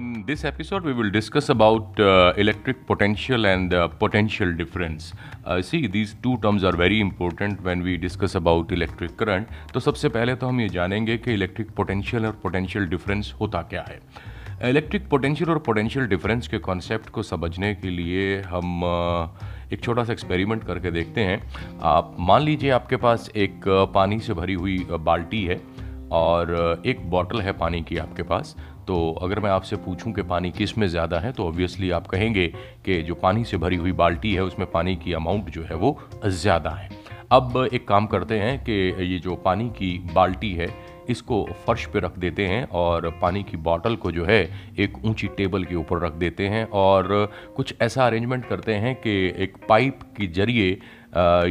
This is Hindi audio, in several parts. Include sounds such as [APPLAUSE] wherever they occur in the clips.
In this episode, we will discuss about uh, electric potential and uh, potential difference. Uh, see, these two terms are very important when we discuss about electric current. तो सबसे पहले तो हम ये जानेंगे कि इलेक्ट्रिक पोटेंशियल और पोटेंशियल डिफरेंस होता क्या है इलेक्ट्रिक पोटेंशियल और पोटेंशियल डिफरेंस के कॉन्सेप्ट को समझने के लिए हम uh, एक छोटा सा एक्सपेरिमेंट करके देखते हैं आप मान लीजिए आपके पास एक uh, पानी से भरी हुई uh, बाल्टी है और एक बॉटल है पानी की आपके पास तो अगर मैं आपसे पूछूँ कि पानी किसमें ज़्यादा है तो ऑब्वियसली आप कहेंगे कि जो पानी से भरी हुई बाल्टी है, उसमें पानी की अमाउंट जो है वो ज़्यादा है। अब एक काम करते हैं कि ये जो पानी की बाल्टी है, इसको फर्श पे रख देते हैं और पानी की बॉटल को जो है एक ऊँची टेबल के ऊपर रख देते हैं और कुछ ऐसा अरेंजमेंट करते हैं कि एक पाइप के ज़रिए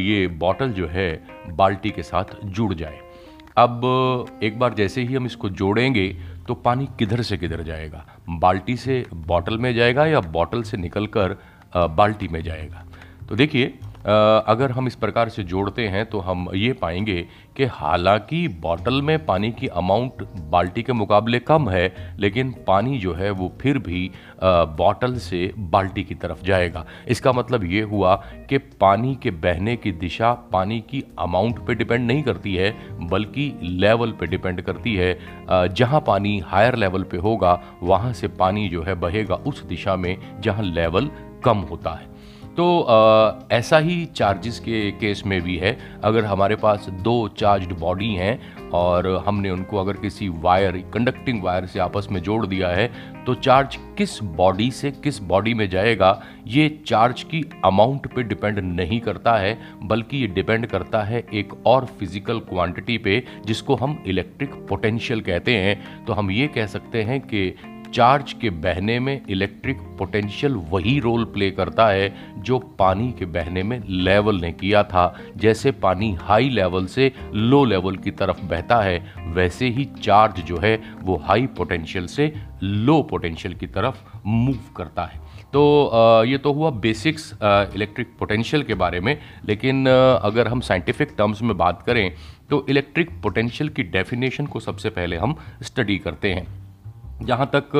ये बॉटल जो है बाल्टी के साथ जुड़ जाए। अब एक बार जैसे ही हम इसको जोड़ेंगे तो पानी किधर से किधर जाएगा? बाल्टी से बॉटल में जाएगा या बॉटल से निकलकर बाल्टी में जाएगा? तो देखिए अगर हम इस प्रकार से जोड़ते हैं तो हम ये पाएँगे कि हालाँकि बॉटल में पानी की अमाउंट बाल्टी के मुकाबले कम है, लेकिन पानी जो है वो फिर भी बॉटल से बाल्टी की तरफ़ जाएगा। इसका मतलब ये हुआ कि पानी के बहने की दिशा पानी की अमाउंट पे डिपेंड नहीं करती है, बल्कि लेवल पे डिपेंड करती है। जहाँ पानी हायर लेवल पे होगा, वहाँ से पानी जो है बहेगा उस दिशा में, जहाँ लेवल कम होता है। तो आ, ऐसा ही चार्जेस के केस में भी है। अगर हमारे पास दो चार्ज्ड बॉडी हैं और हमने उनको अगर किसी वायर कंडक्टिंग वायर से आपस में जोड़ दिया है तो चार्ज किस बॉडी से किस बॉडी में जाएगा ये चार्ज की अमाउंट पे डिपेंड नहीं करता है बल्कि ये डिपेंड करता है एक और फ़िज़िकल क्वांटिटी पे जिसको हम इलेक्ट्रिक पोटेंशियल कहते हैं। तो हम ये कह सकते हैं कि चार्ज के बहने में इलेक्ट्रिक पोटेंशियल वही रोल प्ले करता है जो पानी के बहने में लेवल ने किया था। जैसे पानी हाई लेवल से लो लेवल की तरफ़ बहता है, वैसे ही चार्ज जो है वो हाई पोटेंशियल से लो पोटेंशियल की तरफ़ मूव करता है। तो ये तो हुआ बेसिक्स इलेक्ट्रिक पोटेंशियल के बारे में, लेकिन अगर हम साइंटिफिक टर्म्स में बात करें तो इलेक्ट्रिक पोटेंशियल की डेफिनेशन को सबसे पहले हम स्टडी करते हैं। जहाँ तक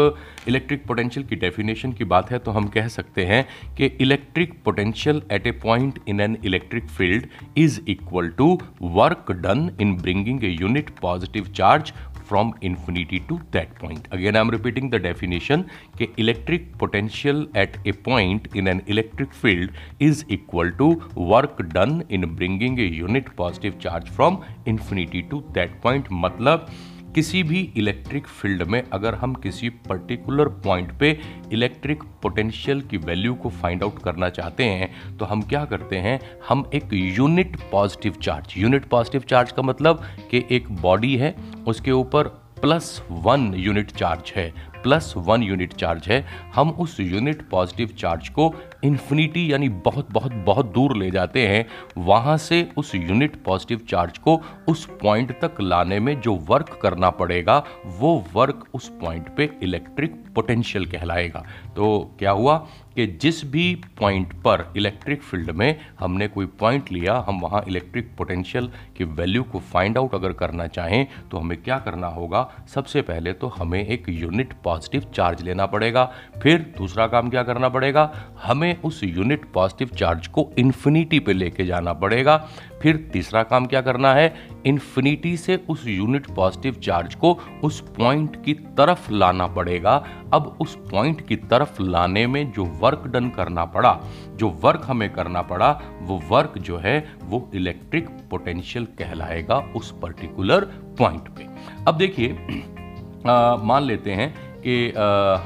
इलेक्ट्रिक पोटेंशियल की डेफिनेशन की बात है तो हम कह सकते हैं कि electric potential at a point in an electric field is equal to work done in bringing a unit positive charge from infinity to that point again I am repeating the definition के electric potential at a point in an electric field is equal to work done in bringing a unit positive charge from infinity to that point मतलब किसी भी इलेक्ट्रिक फ़ील्ड में अगर हम किसी पर्टिकुलर पॉइंट पे इलेक्ट्रिक पोटेंशियल की वैल्यू को फाइंड आउट करना चाहते हैं तो हम क्या करते हैं? हम एक unit positive charge unit positive charge का मतलब कि एक बॉडी है, उसके ऊपर प्लस वन यूनिट चार्ज है प्लस वन यूनिट चार्ज है। हम उस यूनिट पॉजिटिव चार्ज को इन्फिनिटी यानी बहुत बहुत बहुत दूर ले जाते हैं, वहाँ से उस यूनिट पॉजिटिव चार्ज को उस पॉइंट तक लाने में जो वर्क करना पड़ेगा, वो वर्क उस पॉइंट पे इलेक्ट्रिक पोटेंशियल कहलाएगा। तो क्या हुआ कि जिस भी पॉइंट पर इलेक्ट्रिक फ़ील्ड में हमने कोई पॉइंट लिया, हम वहाँ इलेक्ट्रिक पोटेंशियल की वैल्यू को फाइंड आउट अगर करना चाहें तो हमें क्या करना होगा? सबसे पहले तो हमें एक यूनिट पॉजिटिव चार्ज लेना पड़ेगा। फिर दूसरा काम क्या करना पड़ेगा? हमें उस यूनिट पॉजिटिव चार्ज को इन्फिनिटी पे लेके जाना पड़ेगा। फिर तीसरा काम क्या करना है? इन्फिनिटी से उस यूनिट पॉजिटिव चार्ज को उस पॉइंट की तरफ़ लाना पड़ेगा। अब उस पॉइंट की तरफ़ लाने में जो वर्क डन करना पड़ा, जो वर्क हमें करना पड़ा, वो वर्क जो है, वो इलेक्ट्रिक पोटेंशियल कहलाएगा उस पर्टिकुलर पॉइंट पे। अब देखिए [CLEARS THROAT] मान लेते हैं कि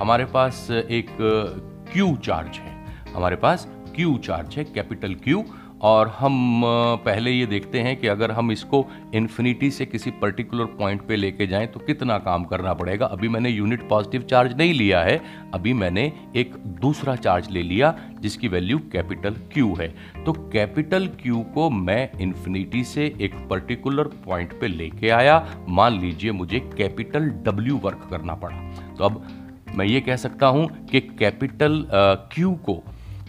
हमारे पास एक क्यू चार्ज है। हमारे पास क्यू चार्ज है कैपिटल क्यू और हम पहले ये देखते हैं कि अगर हम इसको इन्फिनिटी से किसी पर्टिकुलर पॉइंट पे लेके जाएँ तो कितना काम करना पड़ेगा? अभी मैंने यूनिट पॉजिटिव चार्ज नहीं लिया है, अभी मैंने एक दूसरा चार्ज ले लिया, जिसकी वैल्यू कैपिटल क्यू है। तो कैपिटल क्यू को मैं इन्फिनिटी से एक पर्टिकुलर पॉइंट पे लेके आया। मान लीजिए मुझे कैपिटल डब्ल्यू वर्क करना पड़ा। तो अब मैं ये कह सकता हूँ कि कैपिटल क्यू को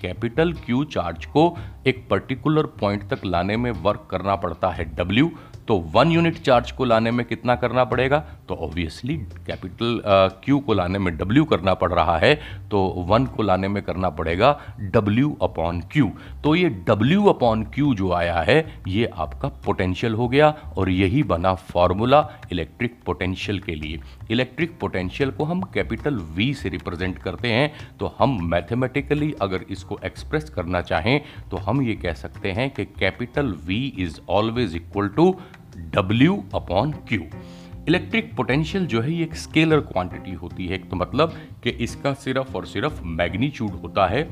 कैपिटल क्यू चार्ज को एक पर्टिकुलर पॉइंट तक लाने में वर्क करना पड़ता है डब्ल्यू तो वन यूनिट चार्ज को लाने में कितना करना पड़ेगा? तो ऑब्वियसली कैपिटल क्यू को लाने में डब्ल्यू करना पड़ रहा है तो वन को लाने में करना पड़ेगा डब्ल्यू अपॉन क्यू तो ये डब्ल्यू अपॉन क्यू जो आया है, ये आपका पोटेंशियल हो गया और यही बना फॉर्मूला इलेक्ट्रिक पोटेंशियल के लिए. इलेक्ट्रिक पोटेंशियल को हम कैपिटल वी से रिप्रेजेंट करते हैं तो हम मैथमेटिकली अगर इसको एक्सप्रेस करना चाहें तो हम ये कह सकते हैं कि capital V is always equal to W upon Q electric potential जो है, ये एक स्केलर क्वांटिटी होती है। तो मतलब कि इसका सिर्फ़ और सिर्फ़ मैग्नीट्यूड होता है।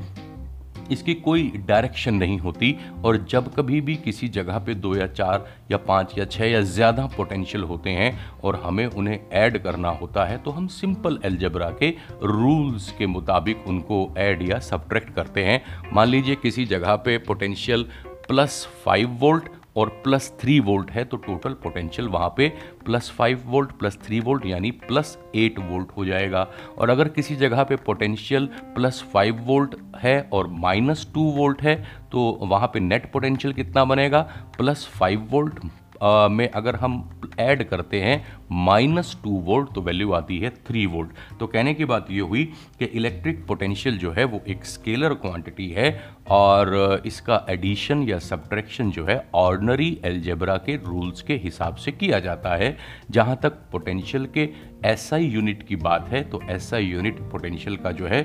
इसकी कोई डायरेक्शन नहीं होती। और जब कभी भी किसी जगह पे दो या चार या पाँच या छः या ज़्यादा पोटेंशियल होते हैं और हमें उन्हें ऐड करना होता है तो हम सिंपल एल्जबरा के रूल्स के मुताबिक उनको ऐड या सब्ट्रैक्ट करते हैं। मान लीजिए किसी जगह पे पोटेंशियल प्लस फाइव वोल्ट और प्लस थ्री वोल्ट है तो टोटल पोटेंशियल वहाँ पे plus five volt plus three volt यानी प्लस एट वोल्ट हो जाएगा। और अगर किसी जगह पे पोटेंशियल प्लस फाइव वोल्ट है और माइनस टू वोल्ट है तो वहाँ पे नेट पोटेंशियल कितना बनेगा? प्लस फाइव वोल्ट में अगर हम ऐड करते हैं माइनस टू वोल्ट तो वैल्यू आती है थ्री वोल्ट। तो कहने की बात ये हुई कि इलेक्ट्रिक पोटेंशियल जो है वो एक स्केलर क्वांटिटी है और इसका एडिशन या सब्ट्रैक्शन जो है ऑर्डनरी एल्जेब्रा के रूल्स के हिसाब से किया जाता है। जहाँ तक पोटेंशियल के एसआई यूनिट की बात है तो एसआई यूनिट पोटेंशियल का जो है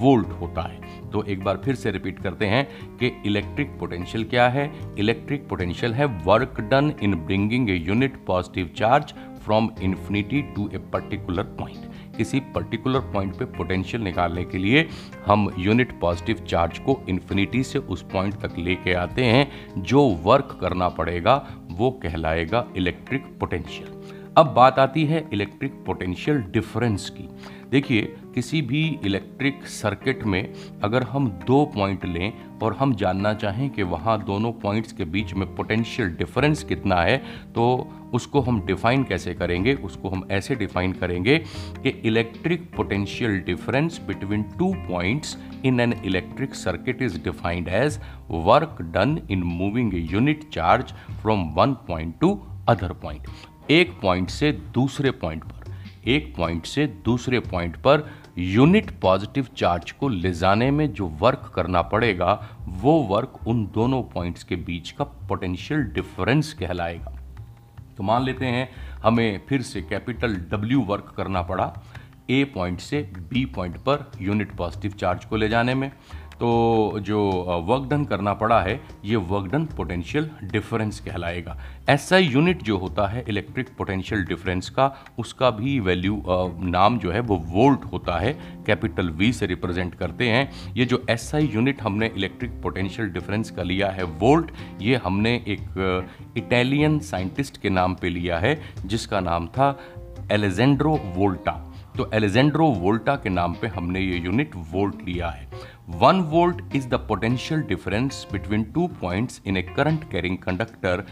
वोल्ट होता है। तो एक बार फिर से रिपीट करते हैं कि इलेक्ट्रिक पोटेंशियल क्या है? इलेक्ट्रिक पोटेंशियल है work done in bringing a unit positive charge from infinity to a particular point किसी पर्टिकुलर पॉइंट पे पोटेंशियल निकालने के लिए हम यूनिट पॉजिटिव चार्ज को इन्फिनिटी से उस पॉइंट तक लेके आते हैं, जो वर्क करना पड़ेगा, वो कहलाएगा इलेक्ट्रिक पोटेंशियल अब बात आती है इलेक्ट्रिक पोटेंशियल डिफरेंस की. देखिए, किसी भी इलेक्ट्रिक सर्किट में अगर हम दो पॉइंट लें और हम जानना चाहें कि वहाँ दोनों पॉइंट्स के बीच में पोटेंशियल डिफरेंस कितना है तो उसको हम डिफाइन कैसे करेंगे, उसको हम ऐसे डिफाइन करेंगे कि electric potential difference between two points in an electric circuit is defined as work done in moving a unit charge from one point to other point एक पॉइंट से दूसरे पॉइंट पर, एक पॉइंट से दूसरे पॉइंट पर यूनिट पॉजिटिव चार्ज को ले जाने में जो वर्क करना पड़ेगा, वो वर्क उन दोनों पॉइंट्स के बीच का पोटेंशियल डिफरेंस कहलाएगा। तो मान लेते हैं, हमें फिर से कैपिटल डब्ल्यू वर्क करना पड़ा ए पॉइंट से बी पॉइंट पर यूनिट पॉजिटिव चार्ज को ले जाने में। तो जो वर्क डन करना पड़ा है, ये वर्क डन पोटेंशियल डिफरेंस कहलाएगा। ऐसा यूनिट जो होता है इलेक्ट्रिक पोटेंशियल डिफरेंस का, उसका भी वैल्यू नाम जो है वो वोल्ट होता है कैपिटल वी से रिप्रेजेंट करते हैं। ये जो एस आई यूनिट हमने इलेक्ट्रिक पोटेंशियल डिफरेंस का लिया है वोल्ट ये हमने एक इटालियन साइंटिस्ट के नाम पे लिया है, जिसका नाम था एलेजेंड्रो वोल्टा तो एलेजेंड्रो वोल्टा के नाम पे हमने ये यूनिट वोल्ट लिया है। One volt is the potential difference between two points in a current carrying conductor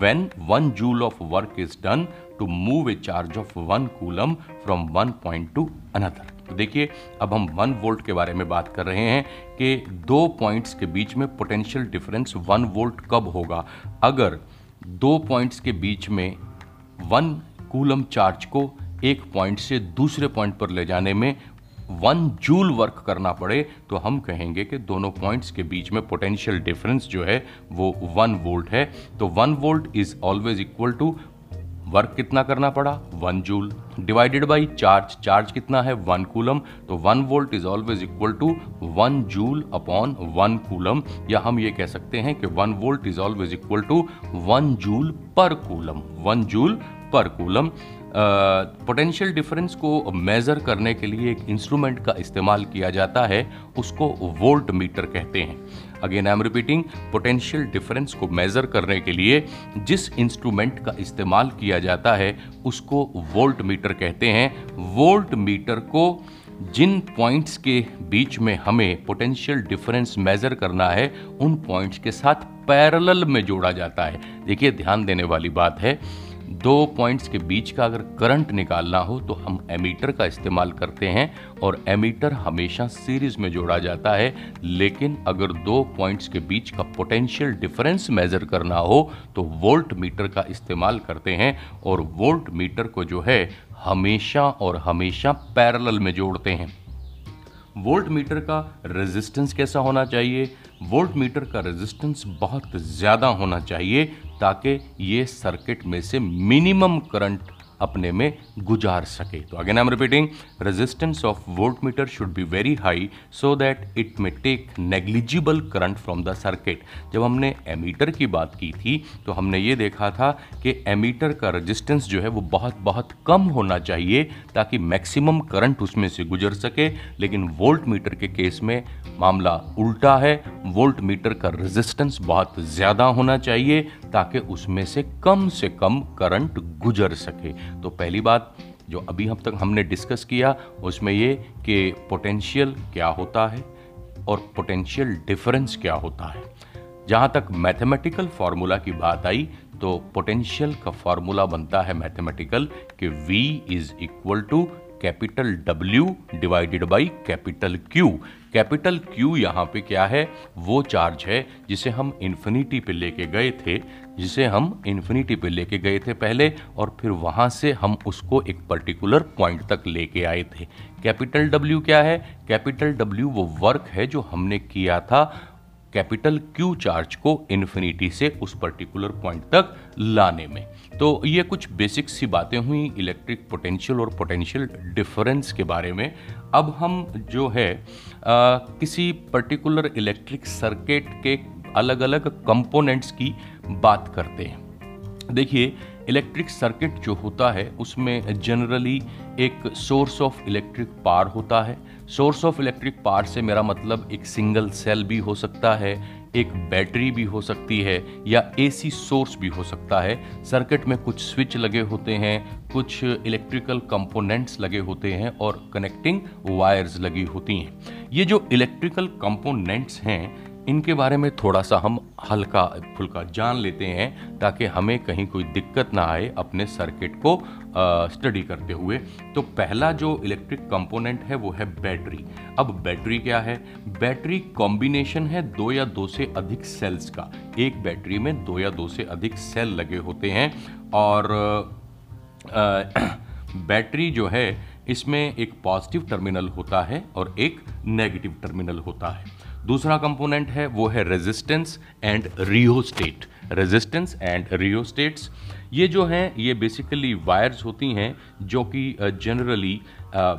when one joule of work is done to move a charge of one coulomb from one point to another तो देखिए, अब हम वन वोल्ट के बारे में बात कर रहे हैं कि दो पॉइंट्स के बीच में पोटेंशियल डिफरेंस वन वोल्ट कब होगा। अगर दो पॉइंट्स के बीच में वन कूलम चार्ज को एक पॉइंट से दूसरे पॉइंट पर ले जाने में वन जूल वर्क करना पड़े तो हम कहेंगे कि दोनों पॉइंट्स के बीच में पोटेंशियल डिफरेंस जो है, वो वन वोल्ट है। तो one volt is always equal to work कितना करना पड़ा? One joule divided by charge charge कितना है? वन कूलम तो one volt is always equal to one joule upon one coulomb या हम ये कह सकते हैं कि one volt is always equal to one joule per coulomb one joule per coulomb potential difference को मेज़र करने के लिए एक इंस्ट्रूमेंट का इस्तेमाल किया जाता है, उसको वोल्ट मीटर कहते हैं। Again I am repeating potential difference को मेज़र करने के लिए जिस इंस्ट्रूमेंट का इस्तेमाल किया जाता है, उसको वोल्ट मीटर कहते हैं। वोल्ट मीटर को जिन पॉइंट्स के बीच में हमें पोटेंशियल डिफरेंस मेज़र करना है, उन पॉइंट्स के साथ पैरेलल में जोड़ा जाता है। देखिए, ध्यान देने वाली बात है दो पॉइंट्स के बीच का अगर करंट निकालना हो तो हम एमीटर का इस्तेमाल करते हैं और एमीटर हमेशा सीरीज़ में जोड़ा जाता है। लेकिन अगर दो पॉइंट्स के बीच का पोटेंशियल डिफरेंस मेजर करना हो तो वोल्ट मीटर का इस्तेमाल करते हैं और वोल्ट मीटर को जो है, हमेशा और हमेशा पैरेलल में जोड़ते हैं। वोल्ट मीटर का रेजिस्टेंस कैसा होना चाहिए? वोल्ट मीटर का रेजिस्टेंस बहुत ज़्यादा होना चाहिए ताकि ये सर्किट में से मिनिमम करंट अपने में गुजार सके। तो again I am repeating resistance of voltmeter should be very high so that it may take negligible current from the circuit जब हमने एमीटर की बात की थी तो हमने ये देखा था कि एमीटर का रेजिस्टेंस जो है वो बहुत बहुत कम होना चाहिए ताकि मैक्सिमम करंट उसमें से गुजर सके। लेकिन वोल्ट मीटर के केस में मामला उल्टा है। वोल्ट मीटर का रेजिस्टेंस बहुत ज़्यादा होना चाहिए। ताकि उसमें से कम से कम करंट गुजर सके। तो पहली बात जो अभी हम तक हमने डिस्कस किया, उसमें ये कि पोटेंशियल क्या होता है और पोटेंशियल डिफरेंस क्या होता है। जहाँ तक मैथमेटिकल फार्मूला की बात आई तो पोटेंशियल का फार्मूला बनता है मैथमेटिकल कि V is equal to capital W divided by capital Q. Capital Q यहाँ पे क्या है? वो चार्ज है जिसे हम इन्फिनिटी पे लेके गए थे, जिसे हम इन्फिनिटी पे लेके गए थे पहले और फिर वहाँ से हम उसको एक पर्टिकुलर पॉइंट तक लेके आए थे। कैपिटल W क्या है? कैपिटल W वो वर्क है जो हमने किया था। कैपिटल क्यू चार्ज को इन्फिनिटी से उस पर्टिकुलर पॉइंट तक लाने में। तो ये कुछ बेसिक सी बातें हुई इलेक्ट्रिक पोटेंशियल और पोटेंशियल डिफरेंस के बारे में। अब हम जो है आ, किसी पर्टिकुलर इलेक्ट्रिक सर्किट के अलग अलग कंपोनेंट्स की बात करते हैं। देखिए इलेक्ट्रिक सर्किट जो होता है उसमें जनरली एक सोर्स ऑफ़ इलेक्ट्रिक पावर होता है। सोर्स ऑफ़ इलेक्ट्रिक पावर से मेरा मतलब एक सिंगल सेल भी हो सकता है एक बैटरी भी हो सकती है या एसी सोर्स भी हो सकता है। सर्किट में कुछ स्विच लगे होते हैं, कुछ इलेक्ट्रिकल कंपोनेंट्स लगे होते हैं और कनेक्टिंग वायर्स लगी होती हैं। ये जो इलेक्ट्रिकल कंपोनेंट्स हैं, इनके बारे में थोड़ा सा हम हल्का फुल्का जान लेते हैं ताकि हमें कहीं कोई दिक्कत ना आए अपने सर्किट को स्टडी करते हुए तो पहला जो इलेक्ट्रिक कंपोनेंट है, वो है बैटरी अब बैटरी क्या है? बैटरी कॉम्बिनेशन है दो या दो से अधिक सेल्स का. एक बैटरी में दो या दो से अधिक सेल लगे होते हैं, और बैटरी [CLEARS THROAT] जो है, इसमें एक पॉजिटिव टर्मिनल होता है और एक नेगेटिव टर्मिनल होता है. दूसरा कंपोनेंट है, वो है resistance and rheostat resistance and rheostats ये जो हैं, ये बेसिकली वायर्स होती हैं, जो कि जनरली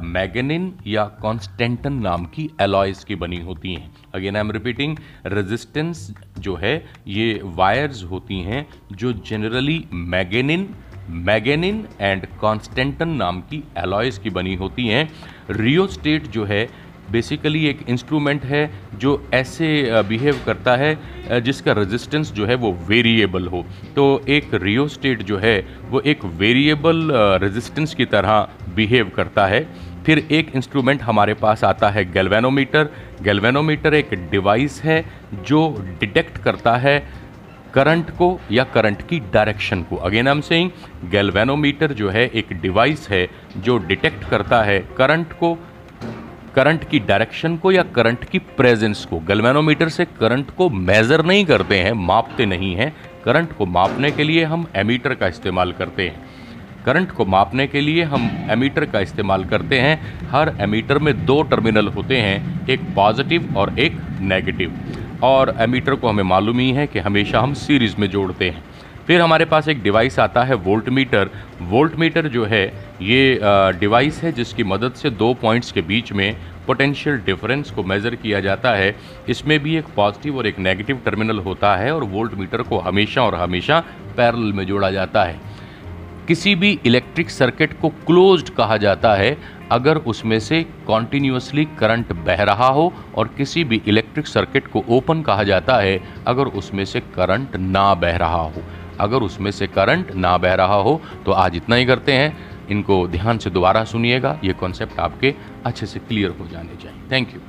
मैगनिन या कॉन्स्टेंटन नाम की एलॉयस की बनी होती हैं। Again I am repeating resistance जो है, ये वायर्स होती हैं, जो generally manganin manganin and constantan नाम की एलॉयज की बनी होती हैं। रियोस्टेट जो है बेसिकली एक इंस्ट्रूमेंट है जो ऐसे बिहेव करता है जिसका रेजिस्टेंस जो है वो वेरिएबल हो। तो एक रियोस्टेट जो है, वो एक वेरिएबल रेजिस्टेंस की तरह बिहेव करता है। फिर एक इंस्ट्रूमेंट हमारे पास आता है गैल्वेनोमीटर गैल्वेनोमीटर एक डिवाइस है जो डिटेक्ट करता है करंट को या करंट की डायरेक्शन को। Again I am saying galvanometer जो है एक डिवाइस है जो डिटेक्ट करता है करंट को करंट की डायरेक्शन को या करंट की प्रेजेंस को। गलवेनोमीटर से करंट को मेज़र नहीं करते हैं, मापते नहीं हैं। करंट को मापने के लिए हम एमीटर का इस्तेमाल करते हैं। करंट को मापने के लिए हम एमीटर का इस्तेमाल करते हैं। हर एमीटर में दो टर्मिनल होते हैं, एक पॉजिटिव और एक नेगेटिव और एमीटर को हमें मालूम ही है कि हमेशा हम सीरीज़ में जोड़ते हैं। फिर हमारे पास एक डिवाइस आता है वोल्ट मीटर वोल्ट मीटर जो है, ये डिवाइस है जिसकी मदद से दो पॉइंट्स के बीच में पोटेंशियल डिफरेंस को मेज़र किया जाता है। इसमें भी एक पॉजिटिव और एक नेगेटिव टर्मिनल होता है और वोल्ट मीटर को हमेशा और हमेशा पैरल में जोड़ा जाता है। किसी भी इलेक्ट्रिक सर्किट को क्लोज्ड कहा जाता है, अगर उसमें से कॉन्टीन्यूसली करंट बह रहा हो और किसी भी इलेक्ट्रिक सर्किट को ओपन कहा जाता है, अगर उसमें से करंट ना बह रहा हो। अगर उसमें से करंट ना बह रहा हो तो आज इतना ही करते हैं। इनको ध्यान से दोबारा सुनिएगा। ये कॉन्सेप्ट आपके अच्छे से क्लियर हो जाने चाहिए। Thank you